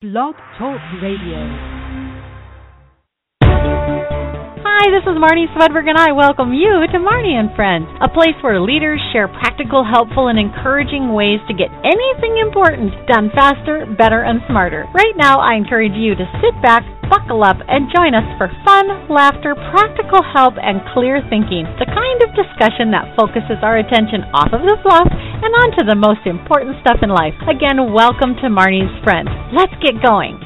Blog Talk Radio. Hi, this is Marnie Swedberg, and I welcome you to Marnie and Friends, a place where leaders share practical, helpful, and encouraging ways to get anything important done faster, better, and smarter. Right now, I encourage you to sit back, buckle up, and join us for fun, laughter, practical help, and clear thinking. The kind of discussion that focuses our attention off of the fluff and onto the most important stuff in life. Again, welcome to Marnie's Friends. Let's get going.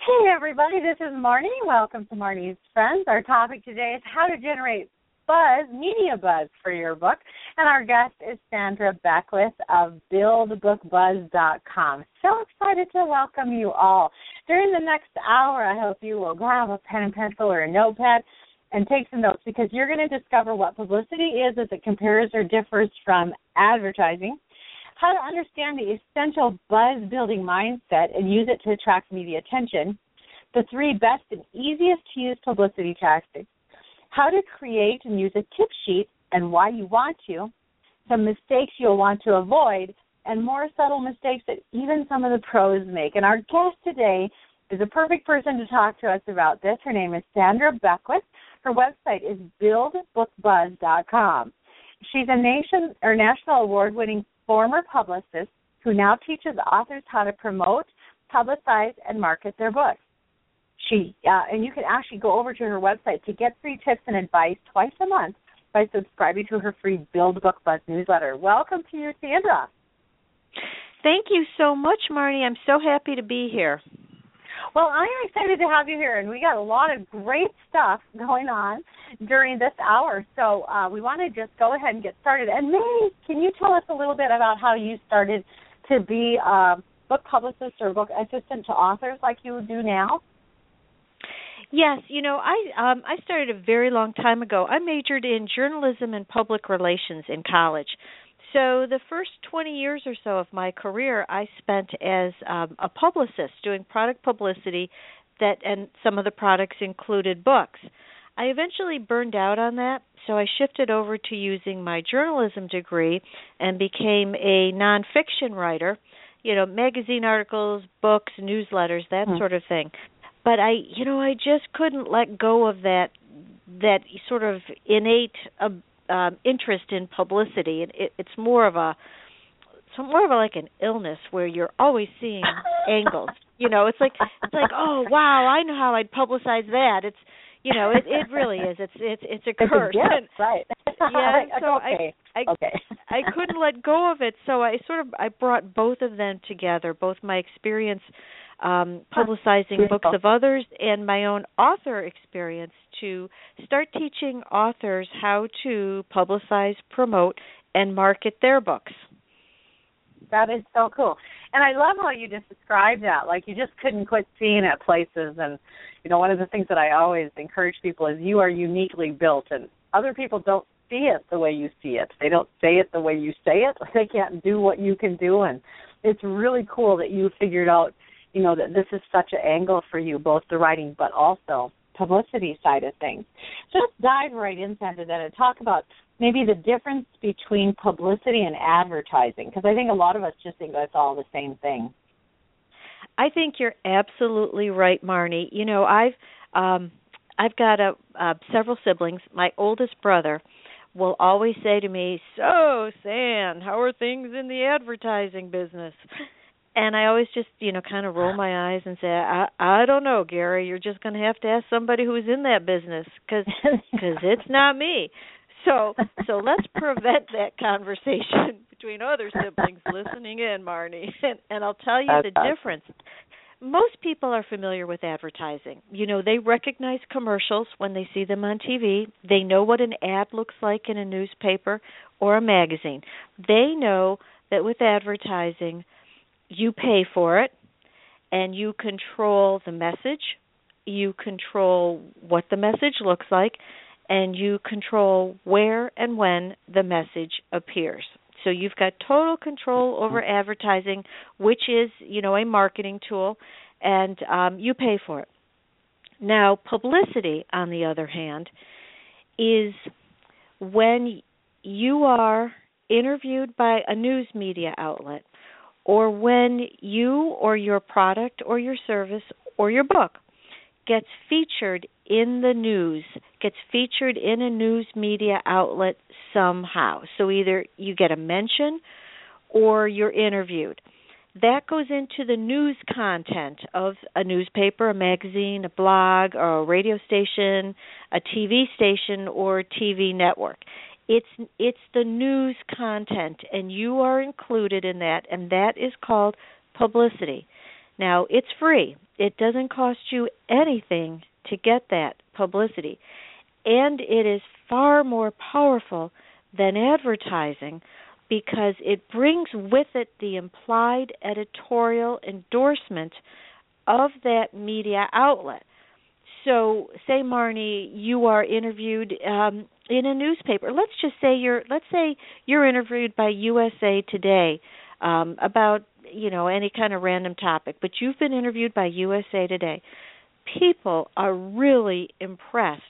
Hey everybody, this is Marnie. Welcome to Marnie's Friends. Our topic today is how to generate buzz, media buzz for your book. And our guest is Sandra Beckwith of buildbookbuzz.com. So excited to welcome you all. During the next hour, I hope you will grab a pen and pencil or a notepad and take some notes because you're going to discover what publicity is as it compares or differs from advertising how to understand the essential buzz building mindset and use it to attract media attention, the three best and easiest to use publicity tactics, how to create and use a tip sheet and why you want to, some mistakes you'll want to avoid, and more subtle mistakes that even some of the pros make. And our guest today is a perfect person to talk to us about this. Her name is Sandra Beckwith. Her website is buildbookbuzz.com. She's a nation or national award winning former publicist who now teaches authors how to promote, publicize, and market their books. She uh, and you can actually go over to her website to get free tips and advice twice a month by subscribing to her free Build Book Buzz newsletter. Welcome to you, Sandra. Thank you so much, Marnie. I'm so happy to be here. Well, I'm excited to have you here, and we got a lot of great stuff going on during this hour. So uh, we want to just go ahead and get started. And maybe can you tell us a little bit about how you started to be a book publicist or book assistant to authors like you do now? Yes, you know, I um I started a very long time ago. I majored in journalism and public relations in college. So the first 20 years or so of my career I spent as um a publicist doing product publicity that and some of the products included books. I eventually burned out on that, so I shifted over to using my journalism degree and became a nonfiction writer, you know, magazine articles, books, newsletters, that mm-hmm. sort of thing but I, you know, I just couldn't let go of that that sort of innate uh, um, interest in publicity. It, it, it's more of a it's more of a, like an illness where you're always seeing angles. You know, it's like it's like, oh wow, I know how I'd publicize that. It's you know, it it really is. It's it's it's a curse. It's a right. yeah. So okay. I I okay. I couldn't let go of it. So I sort of I brought both of them together, both my experience um, publicizing books of others and my own author experience to start teaching authors how to publicize, promote, and market their books. That is so cool. And I love how you just described that. Like you just couldn't quit seeing it places and you know, one of the things that I always encourage people is you are uniquely built and other people don't see it the way you see it. They don't say it the way you say it. They can't do what you can do and it's really cool that you figured out you know that this is such an angle for you, both the writing but also publicity side of things. So let's dive right into that and talk about maybe the difference between publicity and advertising because I think a lot of us just think that's all the same thing. I think you're absolutely right, Marnie. You know, I've um I've got a uh, several siblings. My oldest brother will always say to me, "So, San, how are things in the advertising business?" And I always just you know kind of roll my eyes and say I I don't know Gary you're just going to have to ask somebody who's in that business cuz cuz it's not me. So so let's prevent that conversation between other siblings listening in Marnie and and I'll tell you That's the awesome. difference. Most people are familiar with advertising. You know, they recognize commercials when they see them on TV. They know what an ad looks like in a newspaper or a magazine. They know that with advertising you pay for it and you control the message, you control what the message looks like, and you control where and when the message appears. So you've got total control over advertising, which is, you know, a marketing tool, and um, you pay for it. Now, publicity, on the other hand, is when you are interviewed by a news media outlet or when you or your product or your service or your book gets featured in the news, gets featured in a news media outlet somehow. So either you get a mention or you're interviewed. That goes into the news content of a newspaper, a magazine, a blog, or a radio station, a TV station, or TV network. It's it's the news content, and you are included in that, and that is called publicity. Now it's free. It doesn't cost you anything to get that publicity, and it is far more powerful than advertising because it brings with it the implied editorial endorsement of that media outlet. So, say Marnie, you are interviewed um, in a newspaper. Let's just say you're let's say you're interviewed by USA Today um, about you know any kind of random topic, but you've been interviewed by USA Today. People are really impressed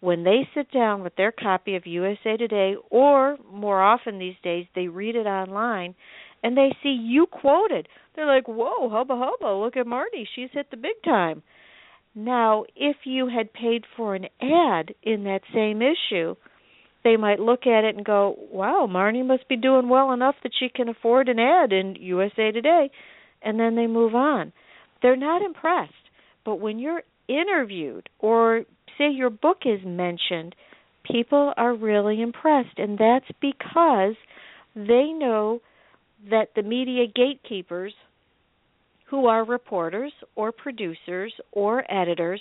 when they sit down with their copy of USA Today, or more often these days, they read it online and they see you quoted. They're like, whoa, hubba hubba, look at Marnie, she's hit the big time. Now, if you had paid for an ad in that same issue, they might look at it and go, wow, Marnie must be doing well enough that she can afford an ad in USA Today. And then they move on. They're not impressed. But when you're interviewed or say your book is mentioned, people are really impressed. And that's because they know that the media gatekeepers, who are reporters or producers or editors,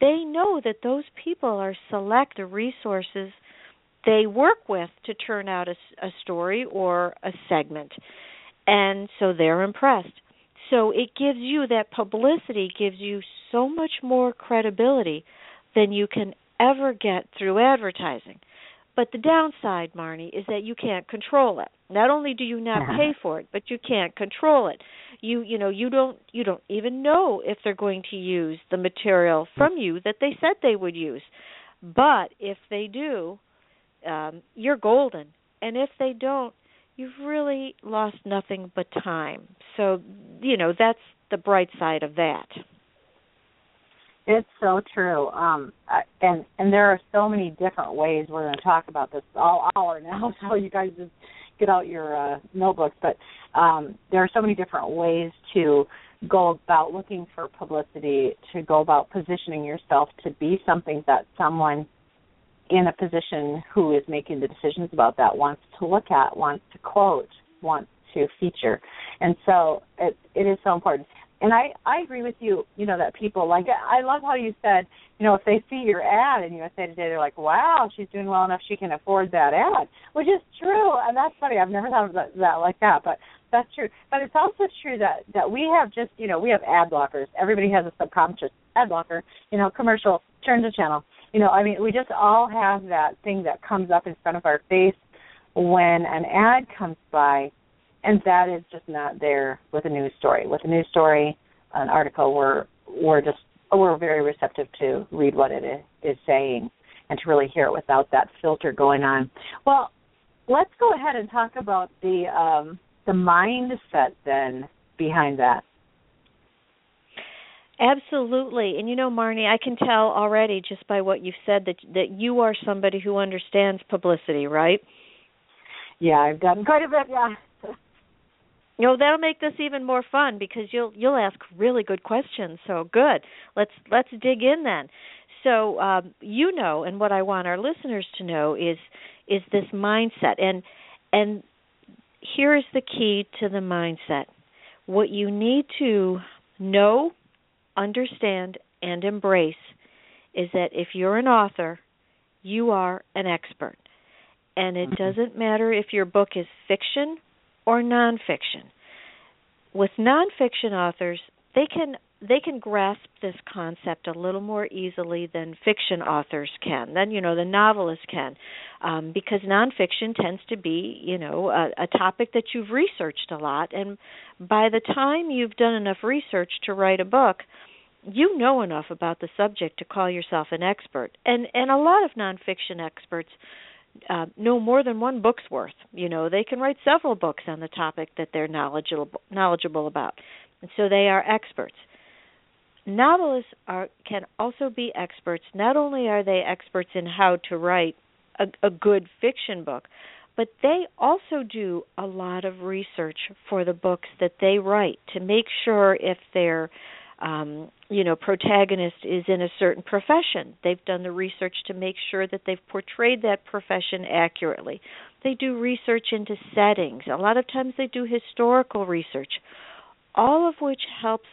they know that those people are select resources they work with to turn out a, a story or a segment. And so they're impressed. So it gives you that publicity gives you so much more credibility than you can ever get through advertising. But the downside, Marnie, is that you can't control it. Not only do you not pay for it, but you can't control it. You you know, you don't you don't even know if they're going to use the material from you that they said they would use. But if they do, um you're golden. And if they don't, you've really lost nothing but time. So, you know, that's the bright side of that. It's so true. Um, and and there are so many different ways we're going to talk about this all hour now. So you guys just get out your uh, notebooks. But um, there are so many different ways to go about looking for publicity, to go about positioning yourself to be something that someone in a position who is making the decisions about that wants to look at, wants to quote, wants to feature. And so it it is so important and I I agree with you. You know that people like I love how you said you know if they see your ad in USA Today they're like wow she's doing well enough she can afford that ad which is true. And that's funny I've never thought of that, that like that but that's true. But it's also true that that we have just you know we have ad blockers. Everybody has a subconscious ad blocker you know commercial turns the channel. You know I mean we just all have that thing that comes up in front of our face when an ad comes by and that is just not there with a news story. With a news story, an article, we're we're just we're very receptive to read what it is saying and to really hear it without that filter going on. Well, let's go ahead and talk about the um, the mindset then behind that. Absolutely. And you know, Marnie, I can tell already just by what you've said that that you are somebody who understands publicity, right? Yeah, I've done quite a bit, yeah you know that'll make this even more fun because you'll you'll ask really good questions. So good. Let's let's dig in then. So um, you know and what i want our listeners to know is is this mindset. And and here is the key to the mindset. What you need to know understand and embrace is that if you're an author you are an expert. And it mm-hmm. doesn't matter if your book is fiction or nonfiction. With nonfiction authors, they can they can grasp this concept a little more easily than fiction authors can. Then you know the novelist can, um, because nonfiction tends to be you know a, a topic that you've researched a lot, and by the time you've done enough research to write a book, you know enough about the subject to call yourself an expert. And and a lot of nonfiction experts uh, know more than one book's worth. You know, they can write several books on the topic that they're knowledgeable knowledgeable about, and so they are experts. Novelists are can also be experts. Not only are they experts in how to write a, a good fiction book, but they also do a lot of research for the books that they write to make sure if their um, you know protagonist is in a certain profession they've done the research to make sure that they've portrayed that profession accurately they do research into settings a lot of times they do historical research all of which helps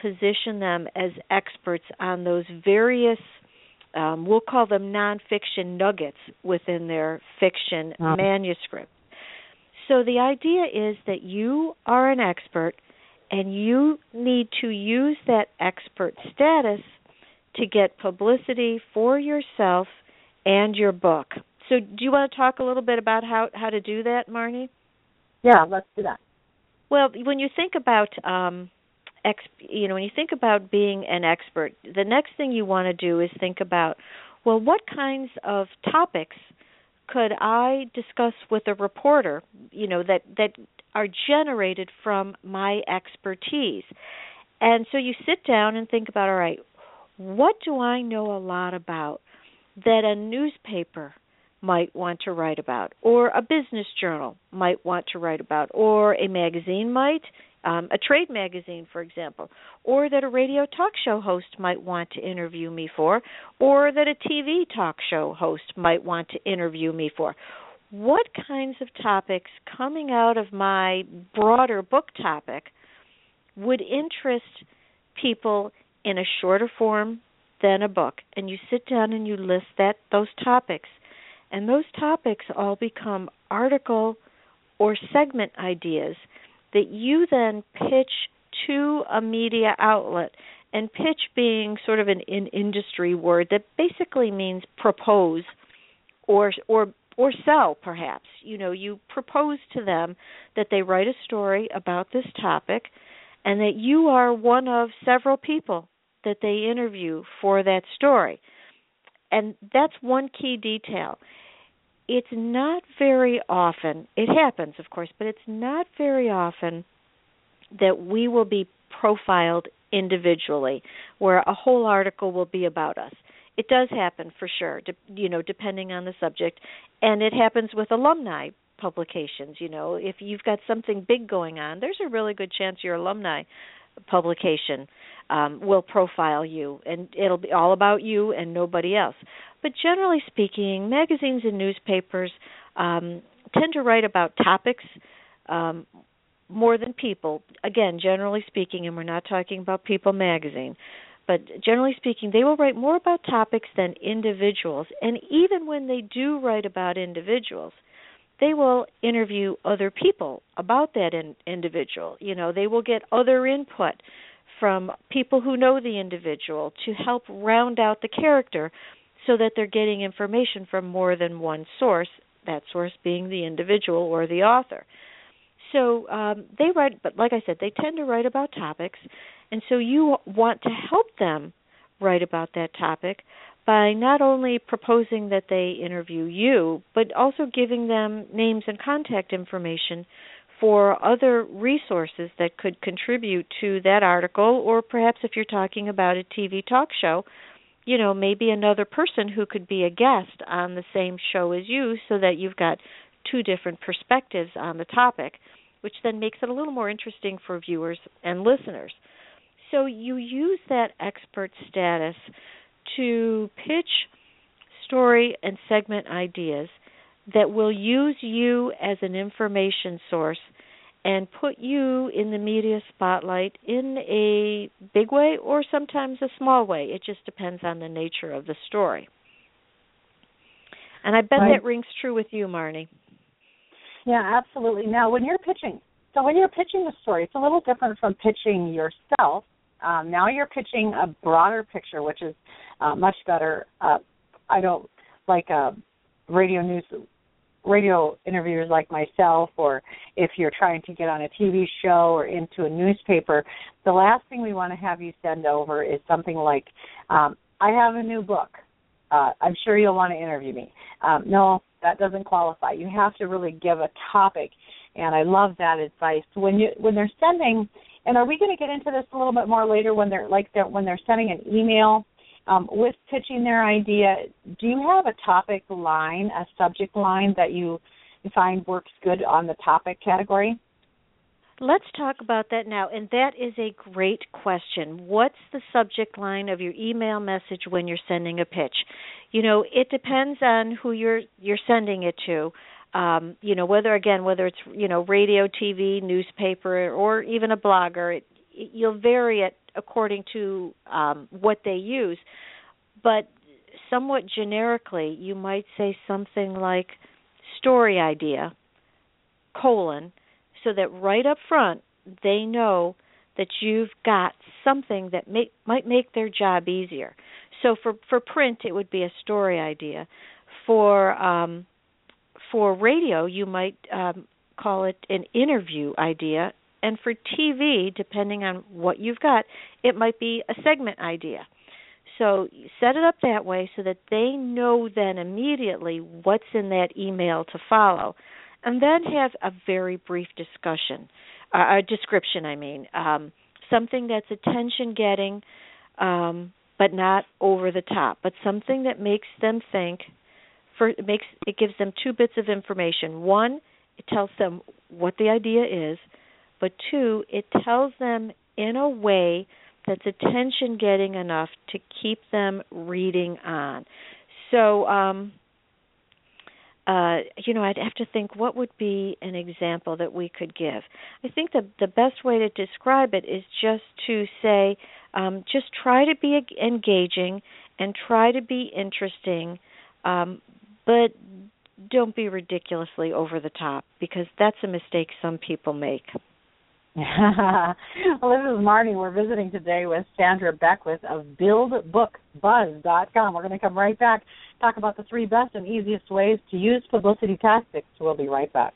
position them as experts on those various um, we'll call them nonfiction nuggets within their fiction uh-huh. manuscript. So the idea is that you are an expert and you need to use that expert status to get publicity for yourself and your book. So do you want to talk a little bit about how how to do that, Marnie? Yeah, let's do that. Well, when you think about um ex, you know, when you think about being an expert, the next thing you want to do is think about, well, what kinds of topics could I discuss with a reporter, you know, that that are generated from my expertise. And so you sit down and think about, all right, what do I know a lot about that a newspaper might want to write about, or a business journal might want to write about, or a magazine might, um, a trade magazine, for example, or that a radio talk show host might want to interview me for, or that a TV talk show host might want to interview me for. What kinds of topics coming out of my broader book topic would interest people in a shorter form than a book? And you sit down and you list that those topics. And those topics all become article or segment ideas that you then pitch to a media outlet and pitch being sort of an in industry word that basically means propose or or or sell perhaps. You know you propose to them that they write a story about this topic and that you are one of several people that they interview for that story. And that's one key detail it's not very often, it happens, of course, but it's not very often that we will be profiled individually, where a whole article will be about us. It does happen for sure, de- you know, depending on the subject, and it happens with alumni publications. You know, if you've got something big going on, there's a really good chance your alumni publication um, will profile you, and it'll be all about you and nobody else. But generally speaking, magazines and newspapers um, tend to write about topics um, more than people. Again, generally speaking, and we're not talking about People magazine, but generally speaking, they will write more about topics than individuals. And even when they do write about individuals, they will interview other people about that in, individual. You know, they will get other input from people who know the individual to help round out the character so that they're getting information from more than one source, that source being the individual or the author. So um, they write, but like I said, they tend to write about topics, and so you want to help them write about that topic by not only proposing that they interview you, but also giving them names and contact information for other resources that could contribute to that article, or perhaps if you're talking about a TV talk show, you know, maybe another person who could be a guest on the same show as you so that you've got two different perspectives on the topic, which then makes it a little more interesting for viewers and listeners. So you use that expert status to pitch story and segment ideas that will use you as an information source and put you in the media spotlight in a big way or sometimes a small way. It just depends on the nature of the story. And I bet that rings true with you, Marnie. Yeah, absolutely. Now, when you're pitching, so when you're pitching a story, it's a little different from pitching yourself. Um, now you're pitching a broader picture, which is uh, much better. Uh, I don't like a radio news radio interviewers like myself or if you're trying to get on a TV show or into a newspaper, the last thing we want to have you send over is something like, um, I have a new book. uh, I'm sure you'll want to interview me. Um, no, that doesn't qualify. You have to really give a topic, and I love that advice. When you when they're sending, and are we going to get into this a little bit more later when they're like they're, when they're sending an email um, with pitching their idea? Do you have a topic line, a subject line that you find works good on the topic category? Let's talk about that now. And that is a great question. What's the subject line of your email message when you're sending a pitch? You know, it depends on who you're you're sending it to. Um, you know, whether again, whether it's you know radio, TV, newspaper, or even a blogger, it, it, you'll vary it according to um, what they use. But somewhat generically, you might say something like story idea colon so that right up front they know that you've got something that may, might make their job easier. So for for print, it would be a story idea. For um, for radio, you might um, call it an interview idea, and for TV, depending on what you've got, it might be a segment idea. So set it up that way so that they know then immediately what's in that email to follow and then have a very brief discussion, uh, a description. I mean, um, something that's attention getting, um, but not over the top, but something that makes them think. For it makes it gives them two bits of information. One, it tells them what the idea is, but two, it tells them in a way that's attention getting enough to keep them reading on. So, um, uh, you know, I'd have to think what would be an example that we could give. I think the the best way to describe it is just to say, um, just try to be engaging and try to be interesting, um, but don't be ridiculously over the top because that's a mistake some people make. well, this is Marnie. We're visiting today with Sandra Beckwith of BuildBookBuzz.com. We're going to come right back, talk about the three best and easiest ways to use publicity tactics. We'll be right back.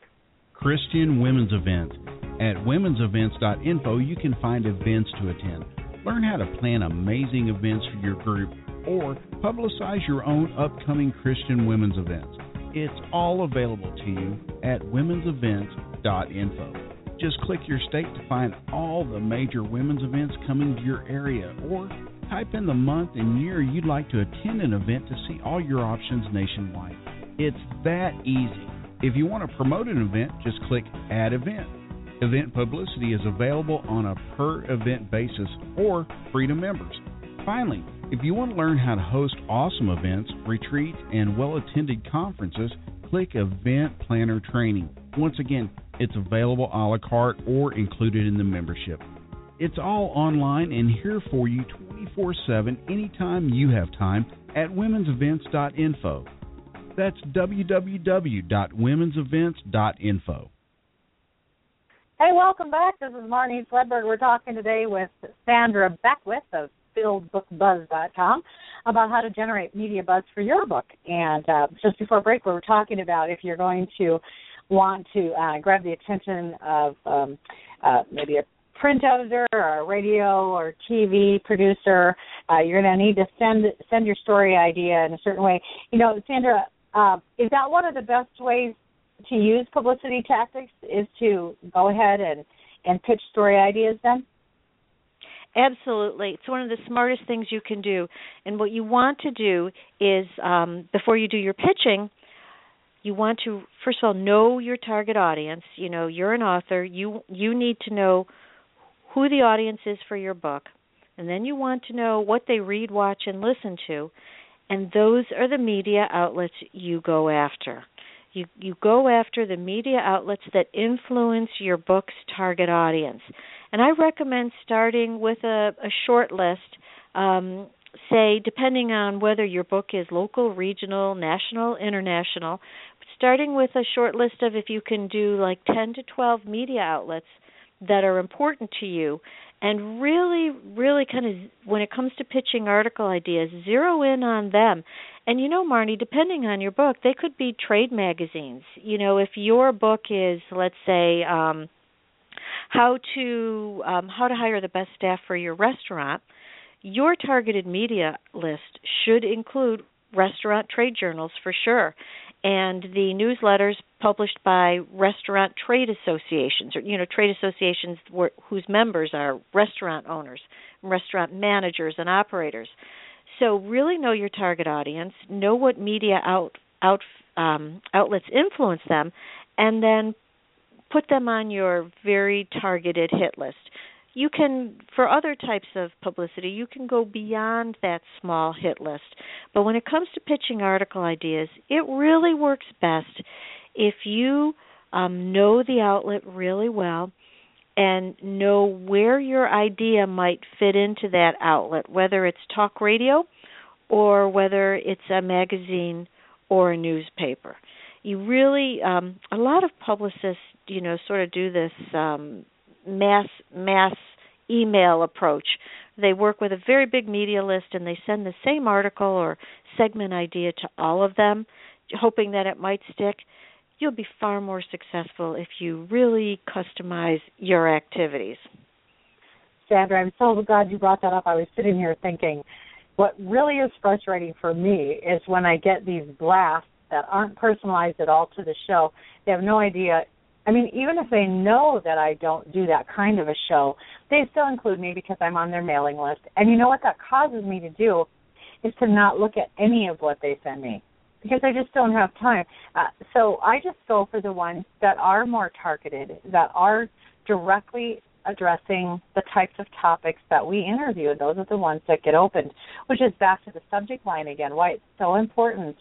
Christian Women's Events. At womensevents.info, you can find events to attend. Learn how to plan amazing events for your group or publicize your own upcoming Christian women's events. It's all available to you at womensevents.info. Just click your state to find all the major women's events coming to your area, or type in the month and year you'd like to attend an event to see all your options nationwide. It's that easy. If you want to promote an event, just click Add Event. Event publicity is available on a per event basis or free to members. Finally, if you want to learn how to host awesome events, retreats, and well attended conferences, click Event Planner Training. Once again, it's available a la carte or included in the membership. It's all online and here for you 24 7 anytime you have time at womensevents.info. That's www.womensevents.info. Hey, welcome back. This is Marnie Swedberg. We're talking today with Sandra Beckwith of BuildBookBuzz.com about how to generate media buzz for your book. And uh, just before break, we were talking about if you're going to want to uh, grab the attention of um, uh, maybe a print editor or a radio or TV producer, uh, you're going to need to send send your story idea in a certain way. You know, Sandra, uh, is that one of the best ways to use publicity tactics? Is to go ahead and and pitch story ideas then? Absolutely. It's one of the smartest things you can do. And what you want to do is, um, before you do your pitching, you want to first of all know your target audience. You know you're an author. You you need to know who the audience is for your book. And then you want to know what they read watch and listen to. And those are the media outlets you go after. You you go after the media outlets that influence your book's target audience and i recommend starting with a, a short list um, say, depending on whether your book is local, regional, national, international, starting with a short list of if you can do like 10 to 12 media outlets that are important to you. And really really kind of when it comes to pitching article ideas zero in on them. And you know marnie depending on your book they could be trade magazines. You know if your book is let's say um how to um how to hire the best staff for your restaurant. Your targeted media list should include restaurant trade journals for sure and the newsletters published by restaurant trade associations or you know trade associations where, whose members are restaurant owners restaurant managers and operators. So really know your target audience know what media out out um, outlets influence them and then put them on your very targeted hit list. You can for other types of publicity you can go beyond that small hit list. But when it comes to pitching article ideas it really works best if you um, know the outlet really well and know where your idea might fit into that outlet whether it's talk radio or whether it's a magazine or a newspaper you really um, a lot of publicists you know sort of do this um, mass mass email approach. They work with a very big media list and they send the same article or segment idea to all of them, hoping that it might stick. You'll be far more successful if you really customize your activities. Sandra, I'm so glad you brought that up. I was sitting here thinking, what really is frustrating for me is when I get these blasts that aren't personalized at all to the show. They have no idea I mean, even if they know that I don't do that kind of a show, they still include me because I'm on their mailing list. And you know what that causes me to do is to not look at any of what they send me because I just don't have time. Uh, so I just go for the ones that are more targeted, that are directly addressing the types of topics that we interview. Those are the ones that get opened, which is back to the subject line again. Why it's so important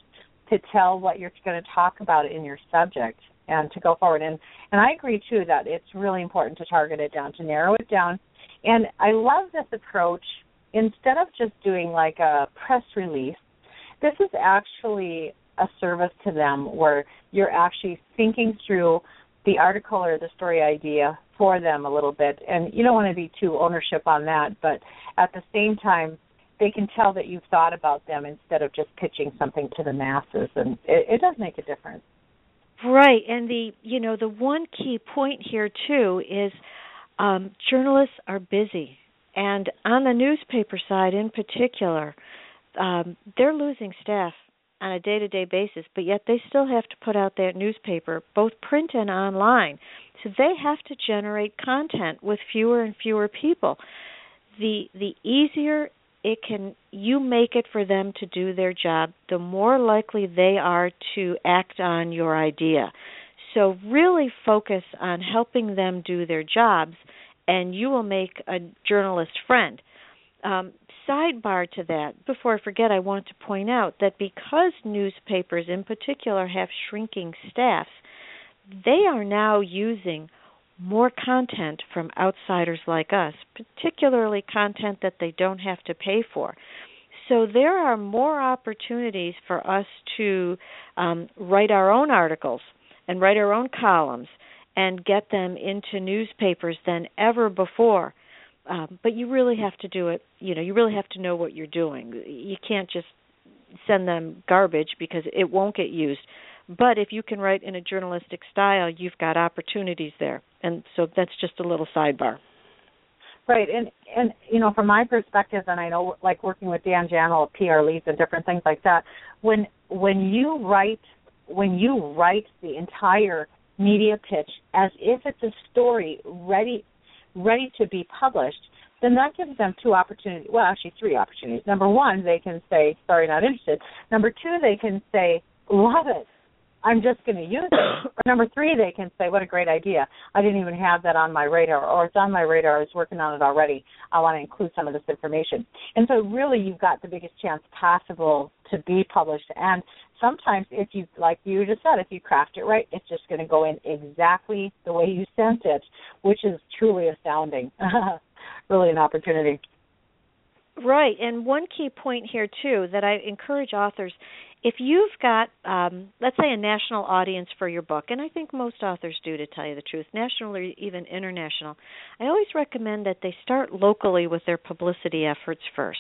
to tell what you're going to talk about in your subject and to go forward. And and I agree too that it's really important to target it down, to narrow it down. And I love this approach. Instead of just doing like a press release, this is actually a service to them where you're actually thinking through the article or the story idea for them a little bit. And you don't want to be too ownership on that, but at the same time, they can tell that you've thought about them instead of just pitching something to the masses, and it, it does make a difference. Right, and the you know the one key point here too is um, journalists are busy, and on the newspaper side in particular, um, they're losing staff on a day-to-day basis, but yet they still have to put out that newspaper, both print and online. So they have to generate content with fewer and fewer people. The the easier it can you make it for them to do their job, the more likely they are to act on your idea. So really focus on helping them do their jobs and you will make a journalist friend. Um, sidebar to that, before I forget, I want to point out that because newspapers in particular have shrinking staffs, they are now using more content from outsiders like us, particularly content that they don't have to pay for. So there are more opportunities for us to um, write our own articles and write our own columns and get them into newspapers than ever before. Um, but you really have to do it. You know, you really have to know what you're doing. You can't just send them garbage because it won't get used. But if you can write in a journalistic style, you've got opportunities there. And so that's just a little sidebar. Right, and and you know, from my perspective, and I know, like working with Dan Janal PR Leads and different things like that, when when you write when you write the entire media pitch as if it's a story ready ready to be published, then that gives them two opportunities. Well, actually, three opportunities. Number one, they can say, "Sorry, not interested." Number two, they can say, "Love it." I'm just going to use it. Or number three, they can say, "What a great idea! I didn't even have that on my radar, or it's on my radar. I was working on it already. I want to include some of this information." And so, really, you've got the biggest chance possible to be published. And sometimes, if you, like you just said, if you craft it right, it's just going to go in exactly the way you sent it, which is truly astounding. really, an opportunity. Right, and one key point here too that I encourage authors if you've got um, let's say a national audience for your book and i think most authors do to tell you the truth national or even international i always recommend that they start locally with their publicity efforts first.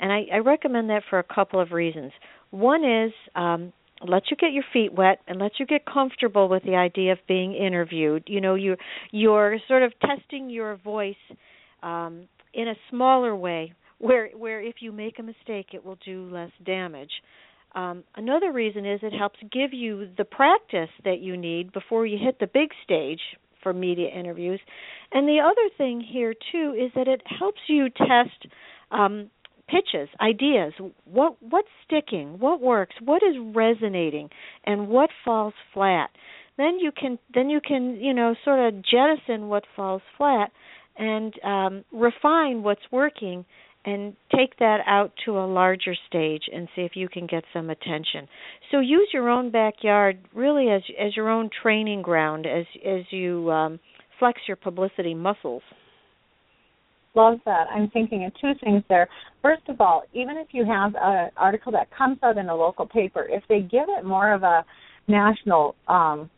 And i, I recommend that for a couple of reasons. One is um, let you get your feet wet and let you get comfortable with the idea of being interviewed. You know you you're sort of testing your voice um, in a smaller way where where if you make a mistake it will do less damage Um, another reason is it helps give you the practice that you need before you hit the big stage for media interviews. And the other thing here too is that it helps you test um, pitches, ideas. What what's sticking? What works? What is resonating? And what falls flat? Then you can then you can you know sort of jettison what falls flat and um, refine what's working and take that out to a larger stage and see if you can get some attention. So use your own backyard really as as your own training ground as as you um, flex your publicity muscles. Love that. I'm thinking of two things there. First of all, even if you have an article that comes out in a local paper, if they give it more of a national um,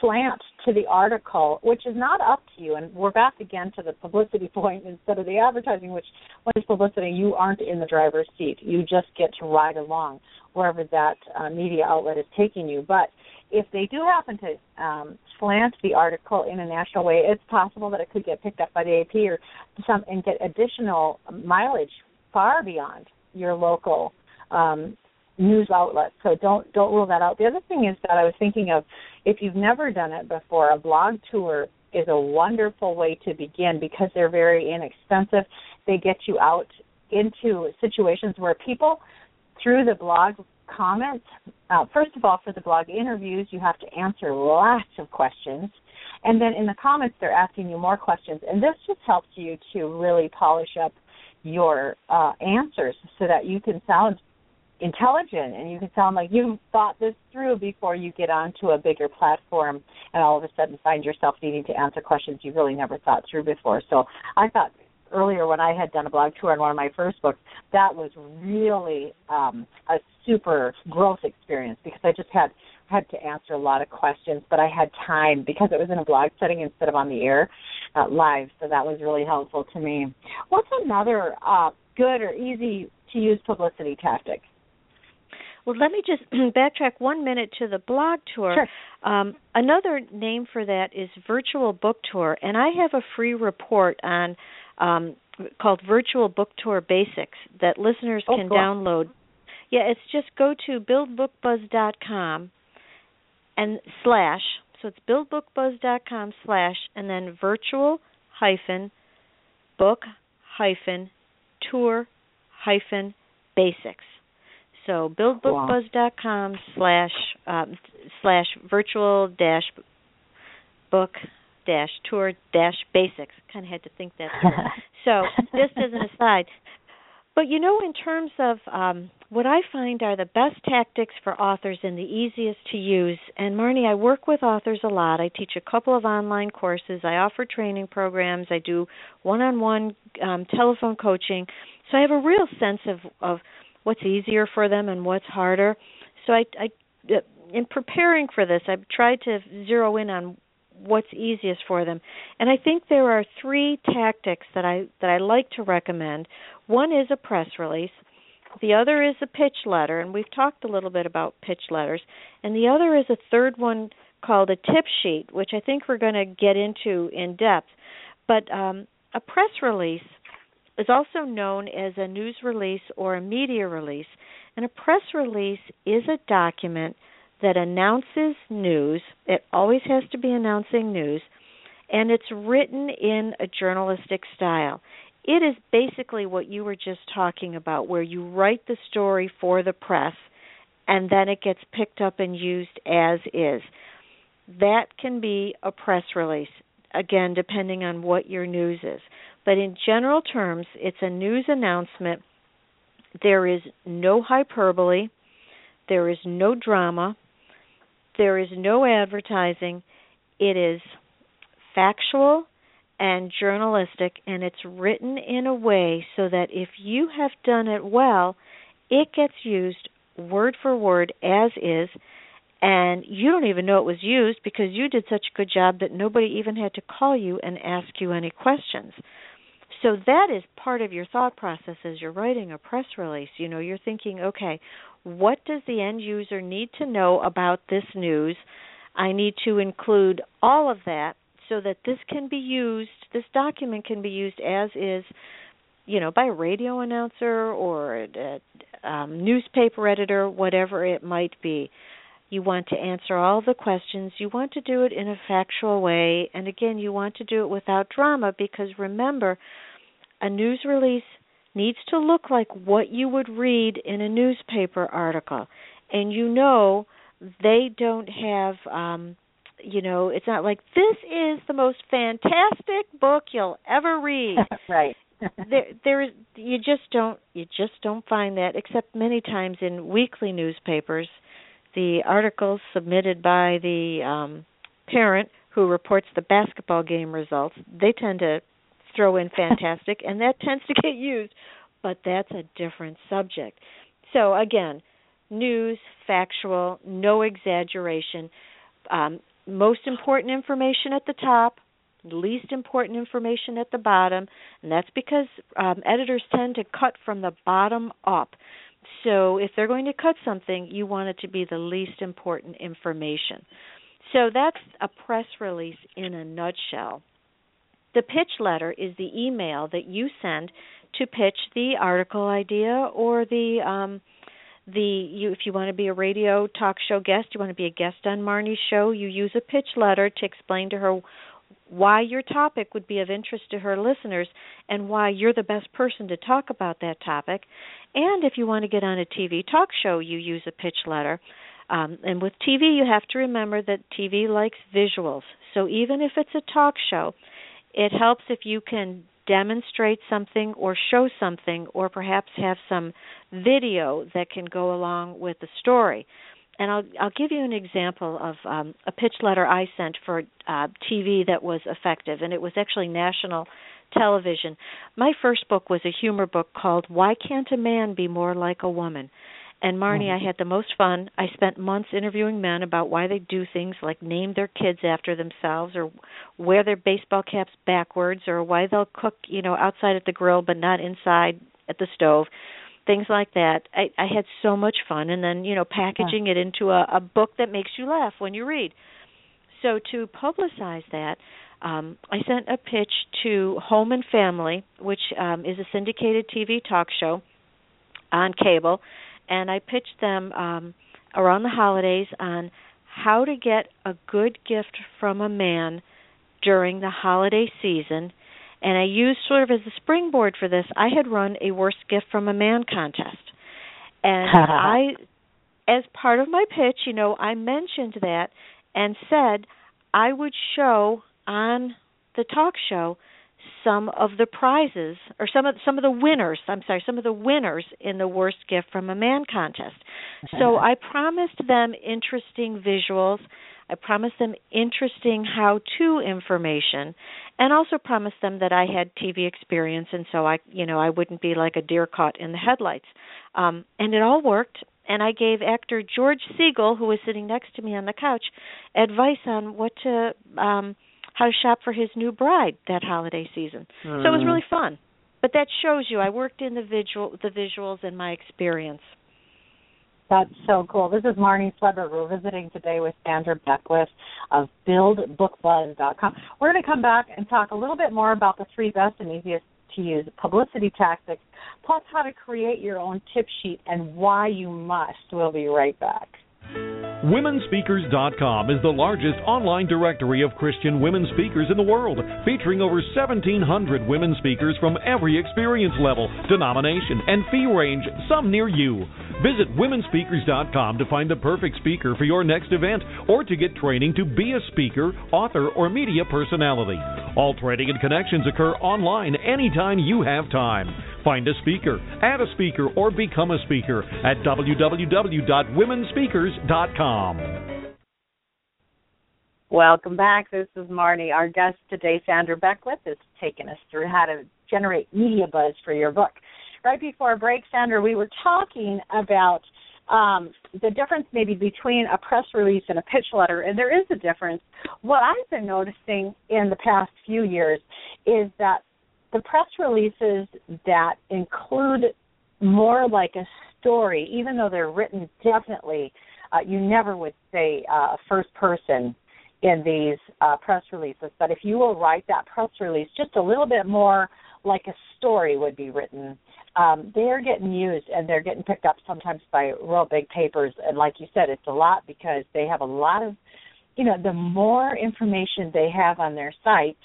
slant to the article, which is not up to you. And we're back again to the publicity point instead of the advertising, which when it's publicity, you aren't in the driver's seat. You just get to ride along wherever that uh, media outlet is taking you. But if they do happen to um, slant the article in a national way, it's possible that it could get picked up by the AP or some and get additional mileage far beyond your local um, news outlets. So don't don't rule that out. The other thing is that I was thinking of if you've never done it before, a blog tour is a wonderful way to begin because they're very inexpensive. They get you out into situations where people through the blog comments uh, first of all for the blog interviews you have to answer lots of questions and then in the comments they're asking you more questions and this just helps you to really polish up your uh, answers so that you can sound intelligent and you can sound like you've thought this through before you get onto a bigger platform and all of a sudden find yourself needing to answer questions you really never thought through before. So I thought earlier when I had done a blog tour on one of my first books, that was really um, a super growth experience because I just had had to answer a lot of questions, but I had time because it was in a blog setting instead of on the air uh, live. So that was really helpful to me. What's another uh, good or easy to use publicity tactic? Well, let me just backtrack one minute to the blog tour. Sure. Um, another name for that is Virtual Book Tour, and I have a free report on um, called Virtual Book Tour Basics that listeners oh, can cool. download. Yeah, it's just go to buildbookbuzz.com and slash. So it's buildbookbuzz.com slash and then virtual hyphen book hyphen tour hyphen basics. So buildbookbuzz.com slash um, slash virtual dash book dash tour dash basics. Kind of had to think that. Through. so just as an aside, but you know, in terms of um, what I find are the best tactics for authors and the easiest to use, and Marnie, I work with authors a lot. I teach a couple of online courses. I offer training programs. I do one-on-one um, telephone coaching. So I have a real sense of of what's easier for them and what's harder. So I, I in preparing for this, I've tried to zero in on what's easiest for them. And I think there are three tactics that I that I like to recommend. One is a press release. The other is a pitch letter, and we've talked a little bit about pitch letters. And the other is a third one called a tip sheet, which I think we're going to get into in depth. But um, a press release is also known as a news release or a media release. And a press release is a document that announces news. It always has to be announcing news, and it's written in a journalistic style. It is basically what you were just talking about, where you write the story for the press and then it gets picked up and used as is. That can be a press release, again, depending on what your news is. But in general terms, it's a news announcement. There is no hyperbole, there is no drama, there is no advertising. It is factual and journalistic, and it's written in a way so that if you have done it well, it gets used word for word as is, and you don't even know it was used because you did such a good job that nobody even had to call you and ask you any questions. So that is part of your thought process as you're writing a press release. You know, you're thinking, okay, what does the end user need to know about this news? I need to include all of that so that this can be used, this document can be used as is you know, by a radio announcer or a, um, newspaper editor, whatever it might be. You want to answer all the questions. You want to do it in a factual way. And again, you want to do it without drama because remember, a news release needs to look like what you would read in a newspaper article. And you know, they don't have um you know, it's not like this is the most fantastic book you'll ever read. right. there there is you just don't you just don't find that except many times in weekly newspapers the articles submitted by the um parent who reports the basketball game results they tend to throw in fantastic and that tends to get used but that's a different subject so again news factual no exaggeration um, most important information at the top, least important information at the bottom, and that's because um, editors tend to cut from the bottom up. So if they're going to cut something, you want it to be the least important information. So that's a press release in a nutshell. The pitch letter is the email that you send to pitch the article idea or the um, the you if you want to be a radio talk show guest, you want to be a guest on Marnie's show, you use a pitch letter to explain to her why your topic would be of interest to her listeners and why you're the best person to talk about that topic. And if you want to get on a TV talk show, you use a pitch letter. Um, and with TV, you have to remember that TV likes visuals. So even if it's a talk show, it helps if you can demonstrate something or show something or perhaps have some video that can go along with the story. And I'll I'll give you an example of um, a pitch letter I sent for uh, TV that was effective, and it was actually national television. My first book was a humor book called "Why Can't a Man Be More Like a Woman," And Marnie, mm-hmm. I had the most fun. I spent months interviewing men about why they do things like name their kids after themselves or wear their baseball caps backwards or why they'll cook, you know, outside at the grill but not inside at the stove. Things like that. I, I had so much fun and then, you know, packaging yeah. it into a, a book that makes you laugh when you read. So to publicize that, um, I sent a pitch to Home and Family, which um, is a syndicated TV talk show on cable and I pitched them um, around the holidays on how to get a good gift from a man during the holiday season. And I used sort of as a springboard for this, I had run a worst gift from a man contest. And I, as part of my pitch, you know, I mentioned that and said I would show on the talk show some of the prizes or some of some of the winners i'm sorry some of the winners in the worst gift from a man contest. So i promised them interesting visuals. I promised them interesting how to information and also promised them that i had tv experience and so i you know i wouldn't be like a deer caught in the headlights. Um and it all worked and I gave actor George Segal, who was sitting next to me on the couch, advice on what to um how to shop for his new bride that holiday season. Mm. So it was really mm. fun. But that shows you I worked in the visual the visuals and my experience. That's so cool. This is Marnie Swedberg. We're visiting today with Sandra Beckwith of BuildBookBuzz.com. We're going to come back and talk a little bit more about the three best and easiest to use publicity tactics, plus how to create your own tip sheet and why you must. We'll be right back. WomenSpeakers.com is the largest online directory of Christian women speakers in the world, featuring over 1,700 women speakers from every experience level, denomination, and fee range, some near you. Visit WomenSpeakers.com to find the perfect speaker for your next event or to get training to be a speaker, author, or media personality. All training and connections occur online anytime you have time. Find a speaker, add a speaker, or become a speaker at www.womenspeakers.com. Welcome back. This is Marnie. Our guest today, Sandra Beckwith, is taking us through how to generate media buzz for your book. Right before break, Sandra, we were talking about um, the difference maybe between a press release and a pitch letter, and there is a difference. What I've been noticing in the past few years is that the press releases that include more like a story, even though they're written definitely, uh, you never would say uh, first person in these uh, press releases. But if you will write that press release just a little bit more like a story would be written, um, they're getting used and they're getting picked up sometimes by real big papers. And like you said, it's a lot because they have a lot of, you know, the more information they have on their site,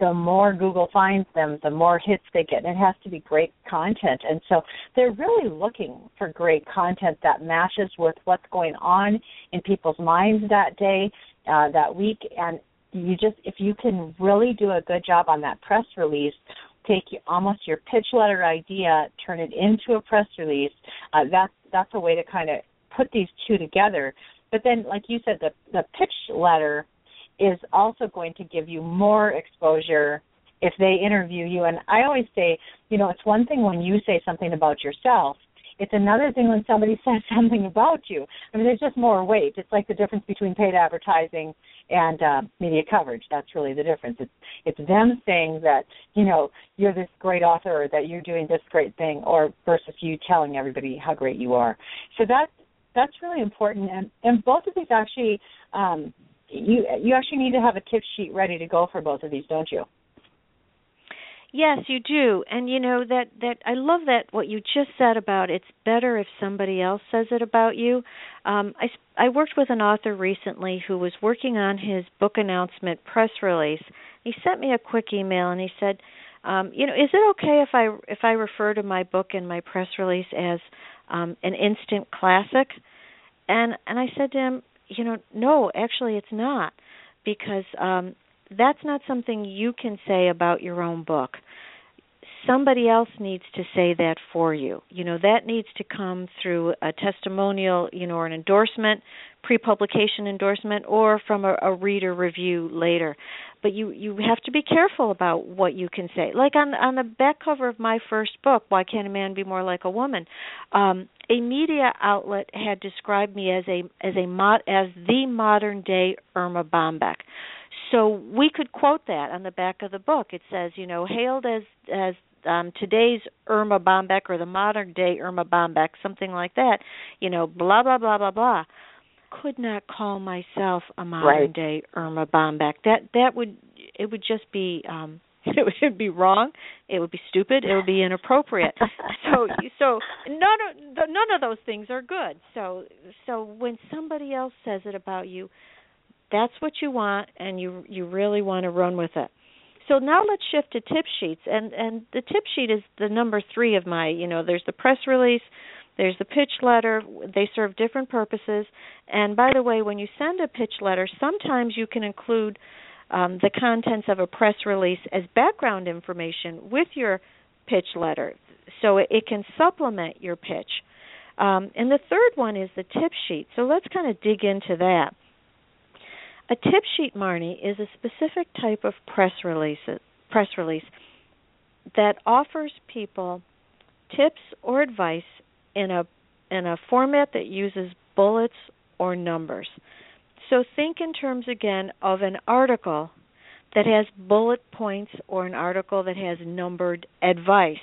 the more Google finds them, the more hits they get. And it has to be great content. And so they're really looking for great content that matches with what's going on in people's minds that day, uh, that week. And you just, if you can really do a good job on that press release, take almost your pitch letter idea, turn it into a press release. Uh, that's that's a way to kind of put these two together. But then, like you said, the the pitch letter is also going to give you more exposure if they interview you. And I always say, you know, it's one thing when you say something about yourself. It's another thing when somebody says something about you. I mean, there's just more weight. It's like the difference between paid advertising and uh, media coverage. That's really the difference. It's it's them saying that you know you're this great author or that you're doing this great thing, or versus you telling everybody how great you are. So that that's really important. And and both of these actually um, you you actually need to have a tip sheet ready to go for both of these, don't you? Yes, you do. And you know that that I love that what you just said about it's better if somebody else says it about you. Um I I worked with an author recently who was working on his book announcement press release. He sent me a quick email and he said, um, you know, is it okay if I if I refer to my book in my press release as um an instant classic? And and I said to him, you know, no, actually it's not because um that's not something you can say about your own book. Somebody else needs to say that for you. You know, that needs to come through a testimonial, you know, or an endorsement, pre-publication endorsement or from a, a reader review later. But you you have to be careful about what you can say. Like on on the back cover of my first book, Why Can't a Man Be More Like a Woman? Um, a media outlet had described me as a as a mod, as the modern day Erma Bombeck so we could quote that on the back of the book. It says, you know, hailed as as um, today's Erma Bombeck or the modern day Erma Bombeck, something like that. You know, blah blah blah blah blah. Could not call myself a modern right. day Erma Bombeck. That that would it would just be um it would be wrong. It would be stupid. It would be inappropriate. so so none of none of those things are good. So so when somebody else says it about you, that's what you want and you you really want to run with it so now let's shift to tip sheets and and the tip sheet is the number 3 of my you know there's the press release there's the pitch letter they serve different purposes and by the way when you send a pitch letter sometimes you can include um, the contents of a press release as background information with your pitch letter. So it, it can supplement your pitch. Um, and the third one is the tip sheet. So let's kind of dig into that. A tip sheet, Marnie, is a specific type of press release press release that offers people tips or advice in a in a format that uses bullets or numbers. So think in terms again of an article that has bullet points or an article that has numbered advice.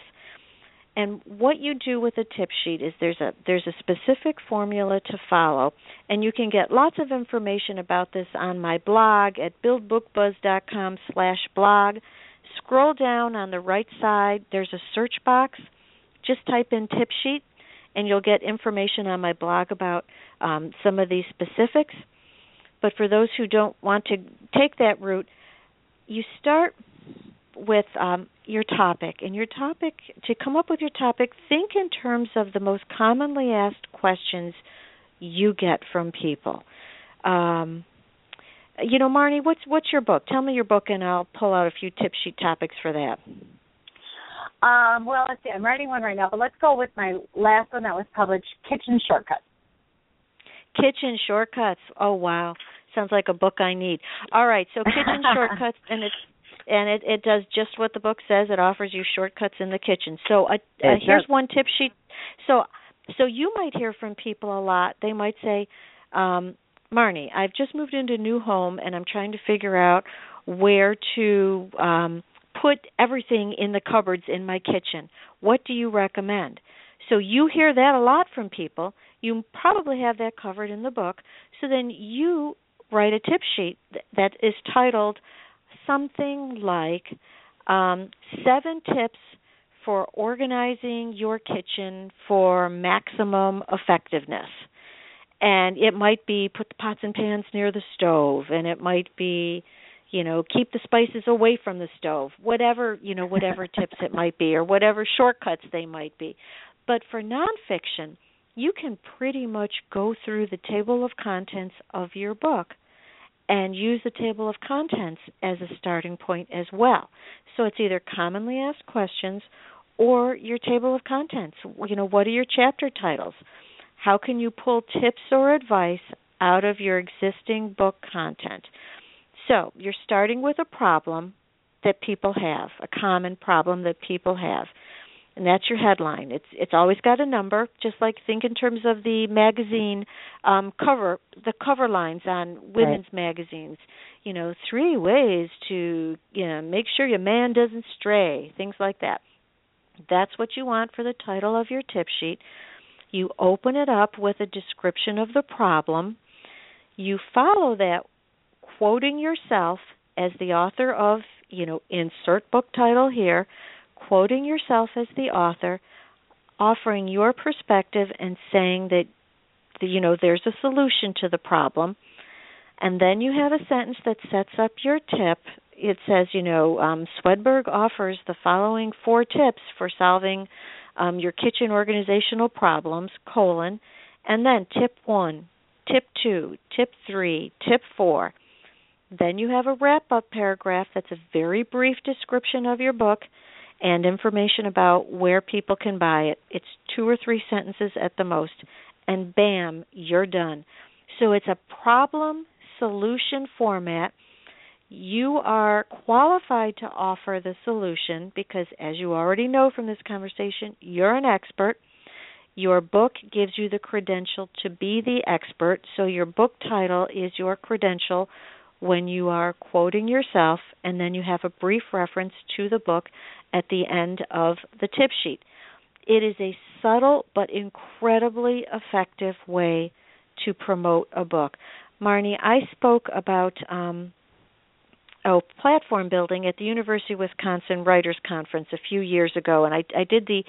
And what you do with a tip sheet is there's a there's a specific formula to follow, and you can get lots of information about this on my blog at buildbookbuzz.com/blog. Scroll down on the right side. There's a search box. Just type in tip sheet, and you'll get information on my blog about um, some of these specifics. But for those who don't want to take that route, you start with um, your topic. And your topic, to come up with your topic, think in terms of the most commonly asked questions you get from people. Um, you know, Marnie, what's what's your book? Tell me your book, and I'll pull out a few tip sheet topics for that. Um, well, let's see. I'm writing one right now, but let's go with my last one that was published, Kitchen Shortcuts. Kitchen Shortcuts. Oh wow, sounds like a book I need. All right, so Kitchen Shortcuts, and it's and it, it does just what the book says. It offers you shortcuts in the kitchen. So uh, uh, here's one tip sheet. So so you might hear from people a lot. They might say, um, Marnie, I've just moved into a new home and I'm trying to figure out where to um, put everything in the cupboards in my kitchen. What do you recommend? So you hear that a lot from people. You probably have that covered in the book. So then you write a tip sheet that is titled something like um, seven tips for organizing your kitchen for maximum effectiveness. And it might be put the pots and pans near the stove, and it might be, you know, keep the spices away from the stove. Whatever, you know, whatever tips it might be, or whatever shortcuts they might be. But for nonfiction, you can pretty much go through the table of contents of your book and use the table of contents as a starting point as well. So it's either commonly asked questions or your table of contents. You know, what are your chapter titles? How can you pull tips or advice out of your existing book content? So, you're starting with a problem that people have, a common problem that people have and that's your headline. It's it's always got a number, just like think in terms of the magazine um, cover, the cover lines on women's right. magazines. You know, three ways to you know make sure your man doesn't stray, things like that. That's what you want for the title of your tip sheet. You open it up with a description of the problem. You follow that quoting yourself as the author of, you know, insert book title here quoting yourself as the author, offering your perspective and saying that you know there's a solution to the problem. And then you have a sentence that sets up your tip. It says, you know, um, Swedberg offers the following four tips for solving um, your kitchen organizational problems, colon, and then tip one, tip two, tip three, tip four. Then you have a wrap up paragraph that's a very brief description of your book and information about where people can buy it. It's two or three sentences at the most, and bam, you're done. So it's a problem solution format. You are qualified to offer the solution because, as you already know from this conversation, you're an expert. Your book gives you the credential to be the expert, so your book title is your credential when you are quoting yourself, and then you have a brief reference to the book at the end of the tip sheet. It is a subtle but incredibly effective way to promote a book. Marnie, I spoke about um, oh, platform building at the University of Wisconsin Writers Conference a few years ago, and I, I did the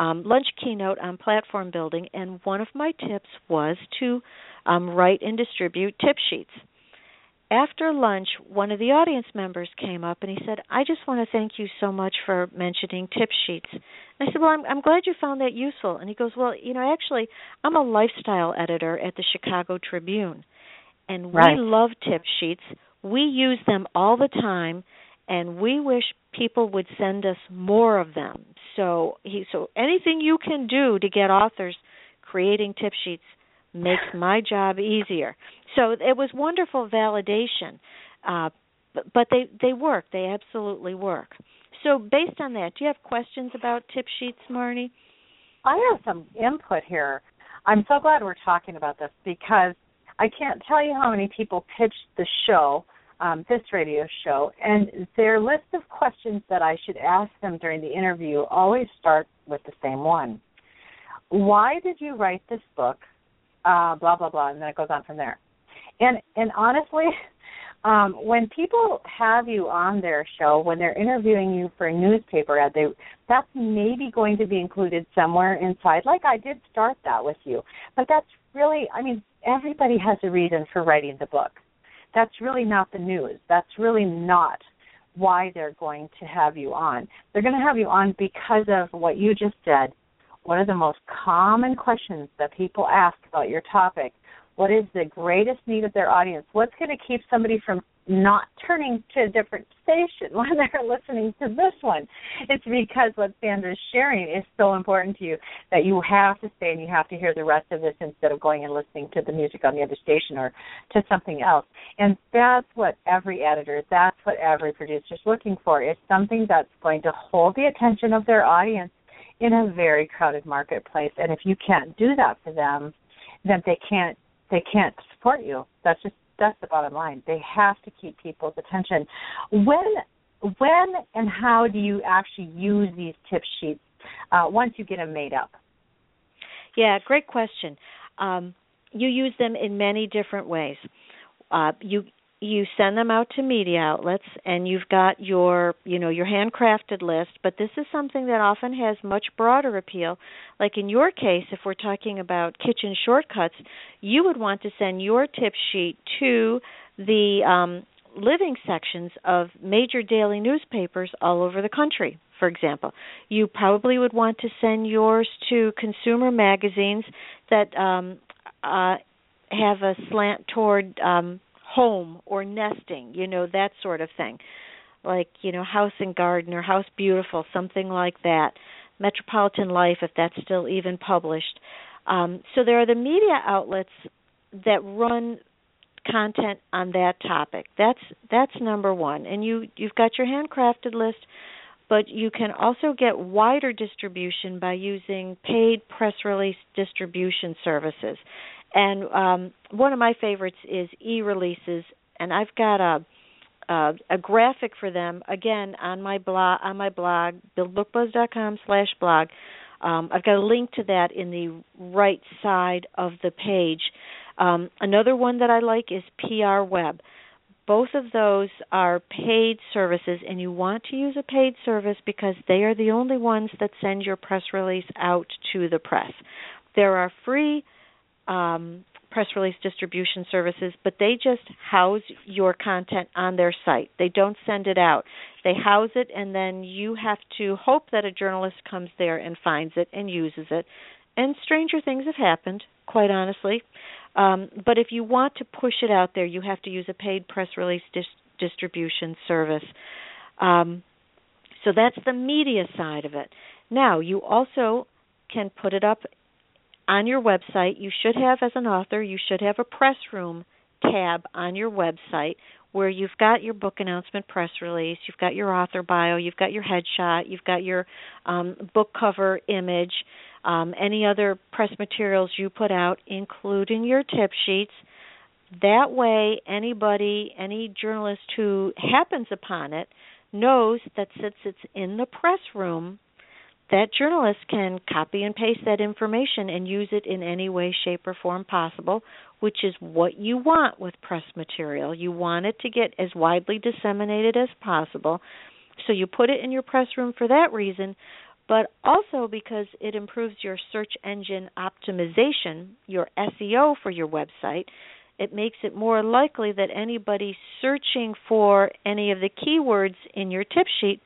um, lunch keynote on platform building, and one of my tips was to um, write and distribute tip sheets after lunch, one of the audience members came up and he said, "I just want to thank you so much for mentioning tip sheets." And I said, "Well, I'm, I'm glad you found that useful." And he goes, "Well, you know, actually, I'm a lifestyle editor at the Chicago Tribune, and we right. love tip sheets. We use them all the time, and we wish people would send us more of them. So he, so anything you can do to get authors creating tip sheets." makes my job easier. So it was wonderful validation, uh, but, they they work. They absolutely work. So based on that, do you have questions about tip sheets, Marnie? I have some input here. I'm so glad we're talking about this because I can't tell you how many people pitched the show, um, this radio show, and their list of questions that I should ask them during the interview always start with the same one. Why did you write this book? Uh, blah blah blah, and then it goes on from there. And and honestly, um, when people have you on their show, when they're interviewing you for a newspaper ad, they that's maybe going to be included somewhere inside. Like I did start that with you, but that's really, I mean, everybody has a reason for writing the book. That's really not the news. That's really not why they're going to have you on. They're going to have you on because of what you just said. One of the most common questions that people ask about your topic what is the greatest need of their audience? What's going to keep somebody from not turning to a different station when they're listening to this one? It's because what Sandra's sharing is so important to you that you have to stay and you have to hear the rest of this instead of going and listening to the music on the other station or to something else. And that's what every editor, that's what every producer is looking for is something that's going to hold the attention of their audience in a very crowded marketplace. And if you can't do that for them, then they can't they can't support you. That's just that's the bottom line. They have to keep people's attention. When when and how do you actually use these tip sheets uh, once you get them made up? Yeah, great question. Um, you use them in many different ways. Uh, you you send them out to media outlets and you've got your you know your handcrafted list but this is something that often has much broader appeal. Like in your case if we're talking about kitchen shortcuts you would want to send your tip sheet to the um, living sections of major daily newspapers all over the country for example. You probably would want to send yours to consumer magazines that um, uh, have a slant toward um, home or nesting, you know, that sort of thing. Like, you know, House and Garden or House Beautiful, something like that. Metropolitan Life, if that's still even published. Um, so there are the media outlets that run content on that topic. That's that's number one. And you you've got your handcrafted list, but you can also get wider distribution by using paid press release distribution services. And um, one of my favorites is e-releases, and I've got a uh, a graphic for them again on my blog on my blog buildbookbuzz.com slash blog. Um, I've got a link to that in the right side of the page. Um, another one that I like is PR Web. Both of those are paid services, and you want to use a paid service because they are the only ones that send your press release out to the press. There are free um, press release distribution services, but they just house your content on their site. They don't send it out. They house it, and then you have to hope that a journalist comes there and finds it and uses it. And stranger things have happened, quite honestly. Um, but if you want to push it out there, you have to use a paid press release dis- distribution service. Um, so that's the media side of it. Now, you also can put it up on your website, you should have, as an author, you should have a press room tab on your website where you've got your book announcement press release, you've got your author bio, you've got your headshot, you've got your um, book cover image, um, any other press materials you put out, including your tip sheets. That way, anybody, any journalist who happens upon it, knows that since it's in the press room, that journalist can copy and paste that information and use it in any way, shape, or form possible, which is what you want with press material. You want it to get as widely disseminated as possible. So you put it in your press room for that reason, but also because it improves your search engine optimization, your SEO for your website. It makes it more likely that anybody searching for any of the keywords in your tip sheet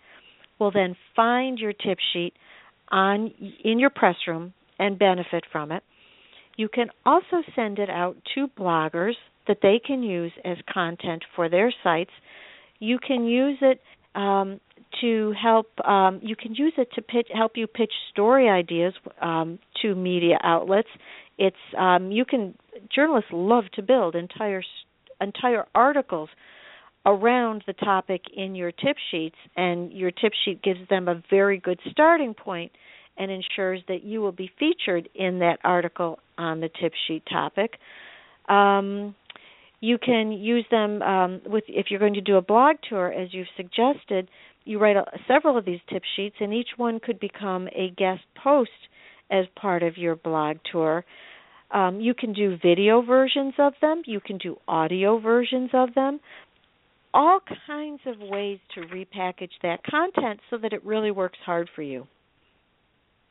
will then find your tip sheet on in your press room and benefit from it. You can also send it out to bloggers that they can use as content for their sites. You can use it um, to help. Um, you can use it to pitch, help you pitch story ideas um, to media outlets. It's um, you can journalists love to build entire entire articles around the topic in your tip sheets, and your tip sheet gives them a very good starting point and ensures that you will be featured in that article on the tip sheet topic. Um, you can use them um, with if you're going to do a blog tour, as you've suggested. You write a, several of these tip sheets, and each one could become a guest post as part of your blog tour. Um, you can do video versions of them. You can do audio versions of them all kinds of ways to repackage that content so that it really works hard for you.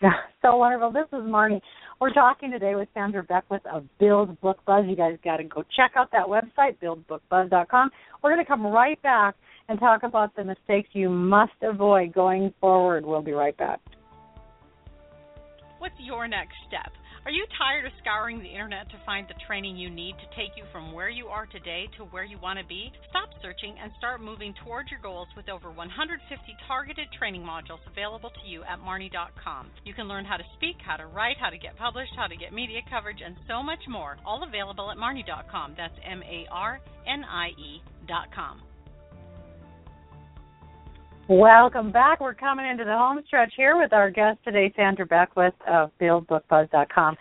Yeah, so wonderful. This is Marnie. We're talking today with Sandra Beckwith of Build Book Buzz. You guys got to go check out that website, buildbookbuzz.com. We're going to come right back and talk about the mistakes you must avoid going forward. We'll be right back. What's your next step? Are you tired of scouring the internet to find the training you need to take you from where you are today to where you want to be? Stop searching and start moving towards your goals with over 150 targeted training modules available to you at Marnie.com. You can learn how to speak, how to write, how to get published, how to get media coverage, and so much more, all available at Marnie.com. That's M A R N I E.com. Welcome back. We're coming into the home stretch here with our guest today, Sandra Beckwith of BuildBookBuzz.com.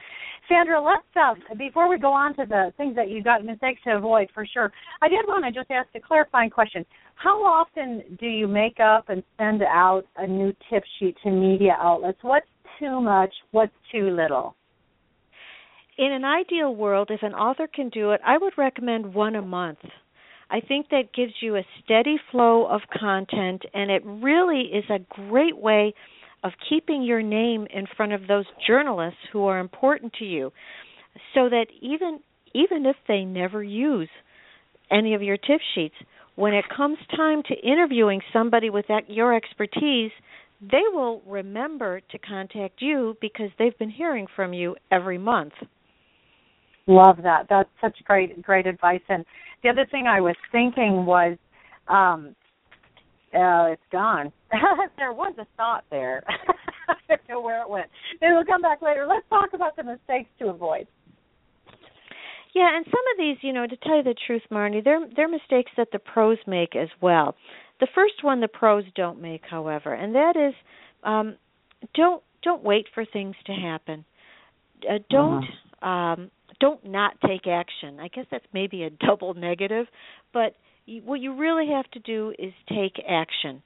Sandra, let's uh, before we go on to the things that you got mistakes to avoid for sure. I did want to just ask a clarifying question. How often do you make up and send out a new tip sheet to media outlets? What's too much? What's too little? In an ideal world, if an author can do it, I would recommend one a month. I think that gives you a steady flow of content, and it really is a great way of keeping your name in front of those journalists who are important to you, so that even even if they never use any of your tip sheets, when it comes time to interviewing somebody with that, your expertise, they will remember to contact you because they've been hearing from you every month. Love that. That's such great great advice. And the other thing I was thinking was, um, uh, it's gone. there was a thought there. I don't know where it went. Maybe we'll come back later. Let's talk about the mistakes to avoid. Yeah, and some of these, you know, to tell you the truth, Marnie, they're they're mistakes that the pros make as well. The first one the pros don't make, however, and that is um, don't don't wait for things to happen. Uh, don't uh-huh. um, don't not take action. I guess that's maybe a double negative, but what you really have to do is take action.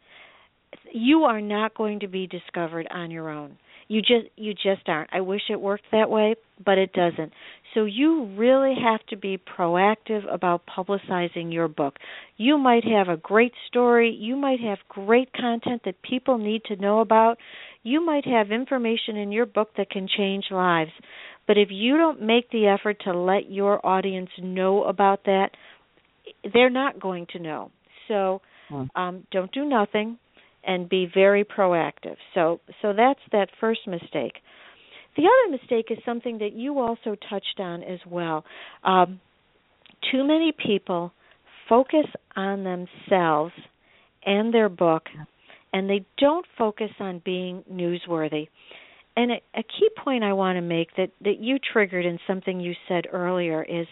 You are not going to be discovered on your own. You just you just aren't. I wish it worked that way, but it doesn't. So you really have to be proactive about publicizing your book. You might have a great story, you might have great content that people need to know about. You might have information in your book that can change lives. But if you don't make the effort to let your audience know about that, they're not going to know. So hmm. um, don't do nothing and be very proactive. So so that's that first mistake. The other mistake is something that you also touched on as well. Um, too many people focus on themselves and their book, and they don't focus on being newsworthy. And a, a key point I want to make that that you triggered in something you said earlier is,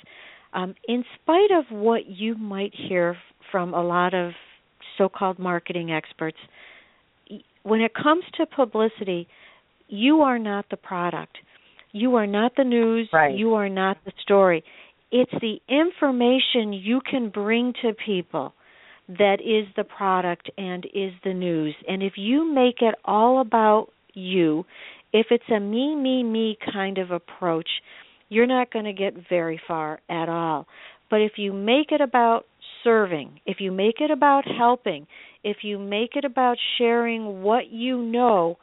um, in spite of what you might hear from a lot of so-called marketing experts, when it comes to publicity, you are not the product. You are not the news. Right. You are not the story. It's the information you can bring to people that is the product and is the news. And if you make it all about you, if it's a me, me, me kind of approach, you're not going to get very far at all. But if you make it about serving, if you make it about helping, if you make it about sharing what you know,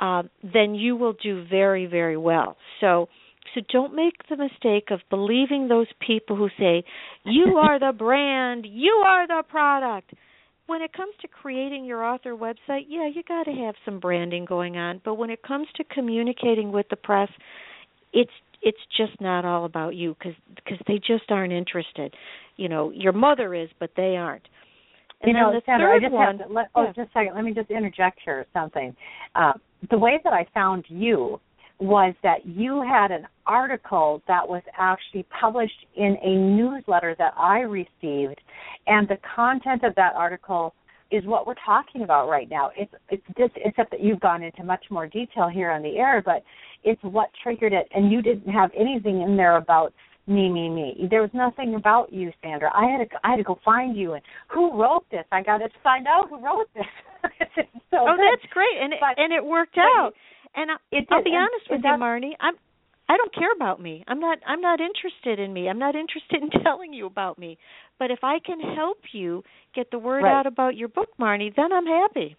uh, then you will do very, very well. So, so don't make the mistake of believing those people who say, "You are the brand, you are the product." When it comes to creating your author website, yeah, you got to have some branding going on, but when it comes to communicating with the press, it's it's just not all about you cuz cuz they just aren't interested. You know, your mother is, but they aren't. And you know, the Sandra, I just one, have to let, oh, yeah. just a second. Let me just interject here something. Uh, the way that I found you was that you had an article that was actually published in a newsletter that I received, and the content of that article is what we're talking about right now. It's it's just except that you've gone into much more detail here on the air, but it's what triggered it, and you didn't have anything in there about me, me, me. There was nothing about you, Sandra. I had to I had to go find you and who wrote this. I got to find out who wrote this. so oh, good. that's great, and but, it, and it worked out. And I, it I'll be and, honest with you, Marnie. I'm I don't care about me. I'm not I'm not interested in me. I'm not interested in telling you about me. But if I can help you get the word right. out about your book, Marnie, then I'm happy.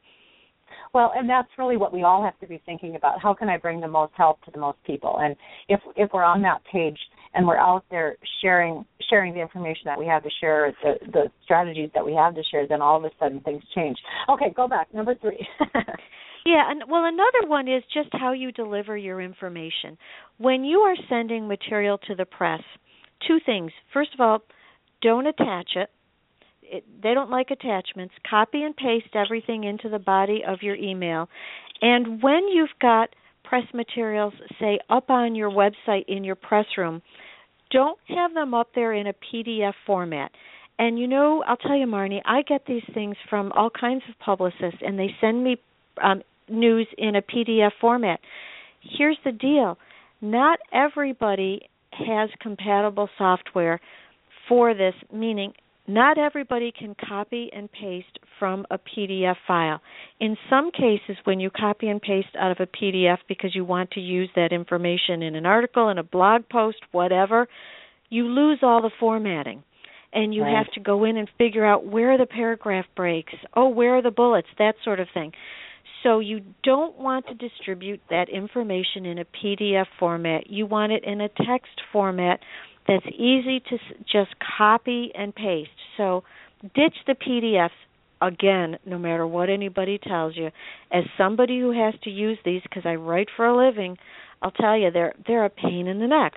Well, and that's really what we all have to be thinking about. How can I bring the most help to the most people? And if if we're on that page and we're out there sharing sharing the information that we have to share, the the strategies that we have to share, then all of a sudden things change. Okay, go back. Number three. Yeah, and well, another one is just how you deliver your information. When you are sending material to the press, two things. First of all, don't attach it. it. They don't like attachments. Copy and paste everything into the body of your email. And when you've got press materials, say, up on your website in your press room, don't have them up there in a PDF format. And you know, I'll tell you, Marnie, I get these things from all kinds of publicists, and they send me um, news in a PDF format. Here's the deal not everybody has compatible software for this, meaning not everybody can copy and paste from a PDF file. In some cases, when you copy and paste out of a PDF because you want to use that information in an article, in a blog post, whatever, you lose all the formatting. and you right. have to go in and figure out where are the paragraph breaks oh where are the bullets that sort of thing so you don't want to distribute that information in a pdf format you want it in a text format that's easy to just copy and paste so ditch the pdfs again no matter what anybody tells you as somebody who has to use these because i write for a living i'll tell you they're they're a pain in the neck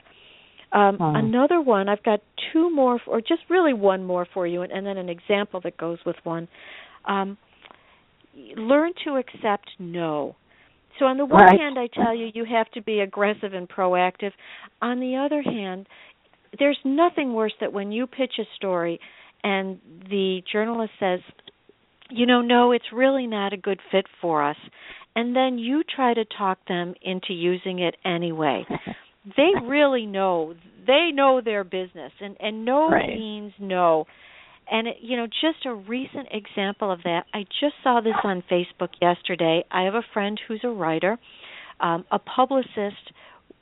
um. Another one, I've got two more, or just really one more for you, and, and then an example that goes with one. Um, learn to accept no. So, on the one Right. hand, I tell you, you have to be aggressive and proactive. On the other hand, there's nothing worse than when you pitch a story and the journalist says, you know, no, it's really not a good fit for us. And then you try to talk them into using it anyway they really know they know their business and and no Right. means no and it, you know just a recent example of that i just saw this on facebook yesterday i have a friend who's a writer um a publicist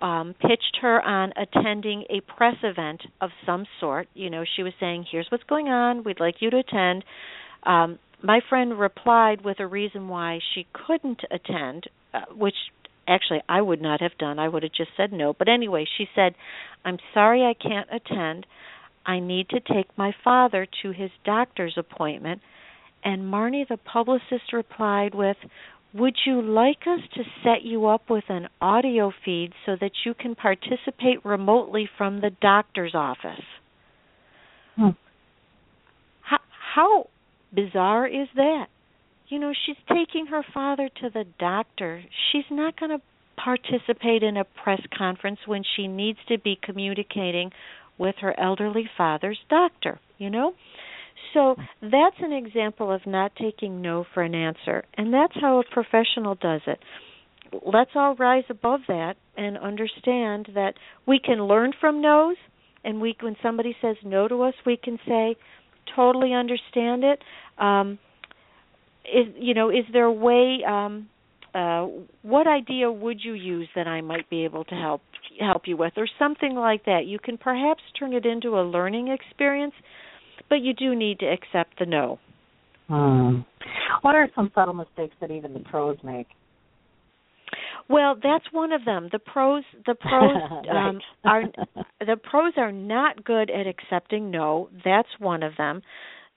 um pitched her on attending a press event of some sort you know she was saying here's what's going on we'd like you to attend um my friend replied with a reason why she couldn't attend uh, which actually I would not have done. I would have just said no. But anyway, she said, "I'm sorry I can't attend. I need to take my father to his doctor's appointment." And Marnie the publicist replied with, "Would you like us to set you up with an audio feed so that you can participate remotely from the doctor's office?" Hmm. How how bizarre is that? you know she's taking her father to the doctor she's not going to participate in a press conference when she needs to be communicating with her elderly father's doctor you know? So that's an example of not taking no for an answer and that's how a professional does it. Let's all rise above that and understand that we can learn from no's and we when somebody says no to us we can say totally understand it. Um is you know is there a way um uh what idea would you use that I might be able to help help you with or something like that you can perhaps turn it into a learning experience but you do need to accept the no Hmm. What are some subtle mistakes that even the pros make? well that's one of them the pros the pros um are the pros are not good at accepting no that's one of them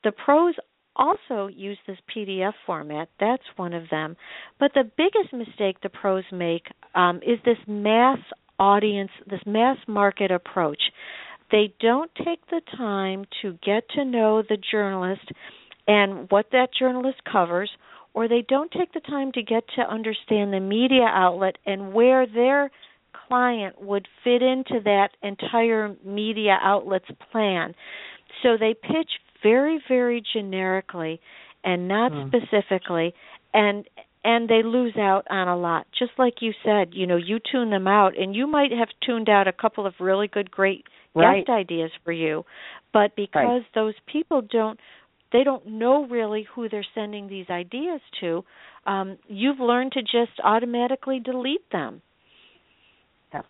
the pros also use this PDF format. That's one of them. But the biggest mistake the pros make um, is this mass audience, this mass market approach. They don't take the time to get to know the journalist and what that journalist covers, or they don't take the time to get to understand the media outlet and where their client would fit into that entire media outlet's plan. So they pitch very very generically and not Hmm. specifically and and they lose out on a lot just like you said you know you tune them out and you might have tuned out a couple of really good great Right. guest ideas for you but because those people don't they don't know really who they're sending these ideas to um you've learned to just automatically delete them Yeah,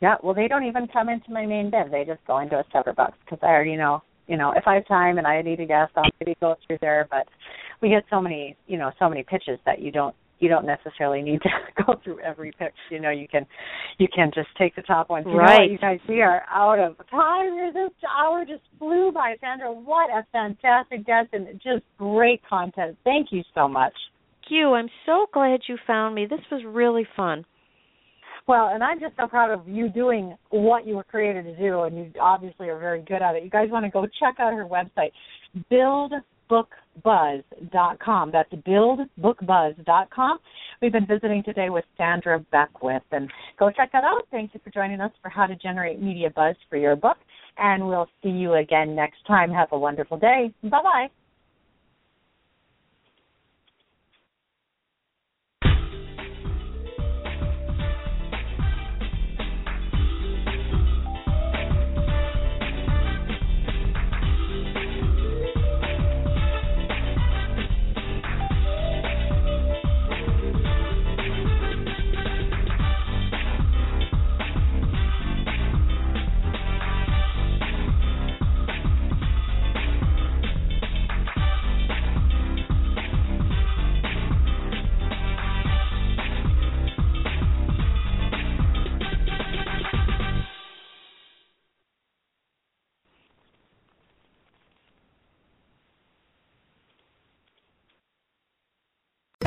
Yeah. well, they don't even come into my main bin. They just go into a separate box because I already know, you know, if I have time and I need a guest, I'll maybe go through there. But we get so many, you know, so many pitches that you don't you don't necessarily need to go through every pitch. You know, you can you can just take the top ones. You know Right. you guys, we are out of time. This hour just flew by, Sandra. What a fantastic guest and just great content. Thank you so much. Thank you i'm so glad you found me this was really fun Well, and I'm just so proud of you doing what you were created to do, and you obviously are very good at it. You guys want to go check out her website, buildbookbuzz.com. That's buildbookbuzz.com. We've been visiting today with Sandra Beckwith, and go check that out. Thank you for joining us for How to Generate Media Buzz for your book, and we'll see you again next time. Have a wonderful day. Bye bye.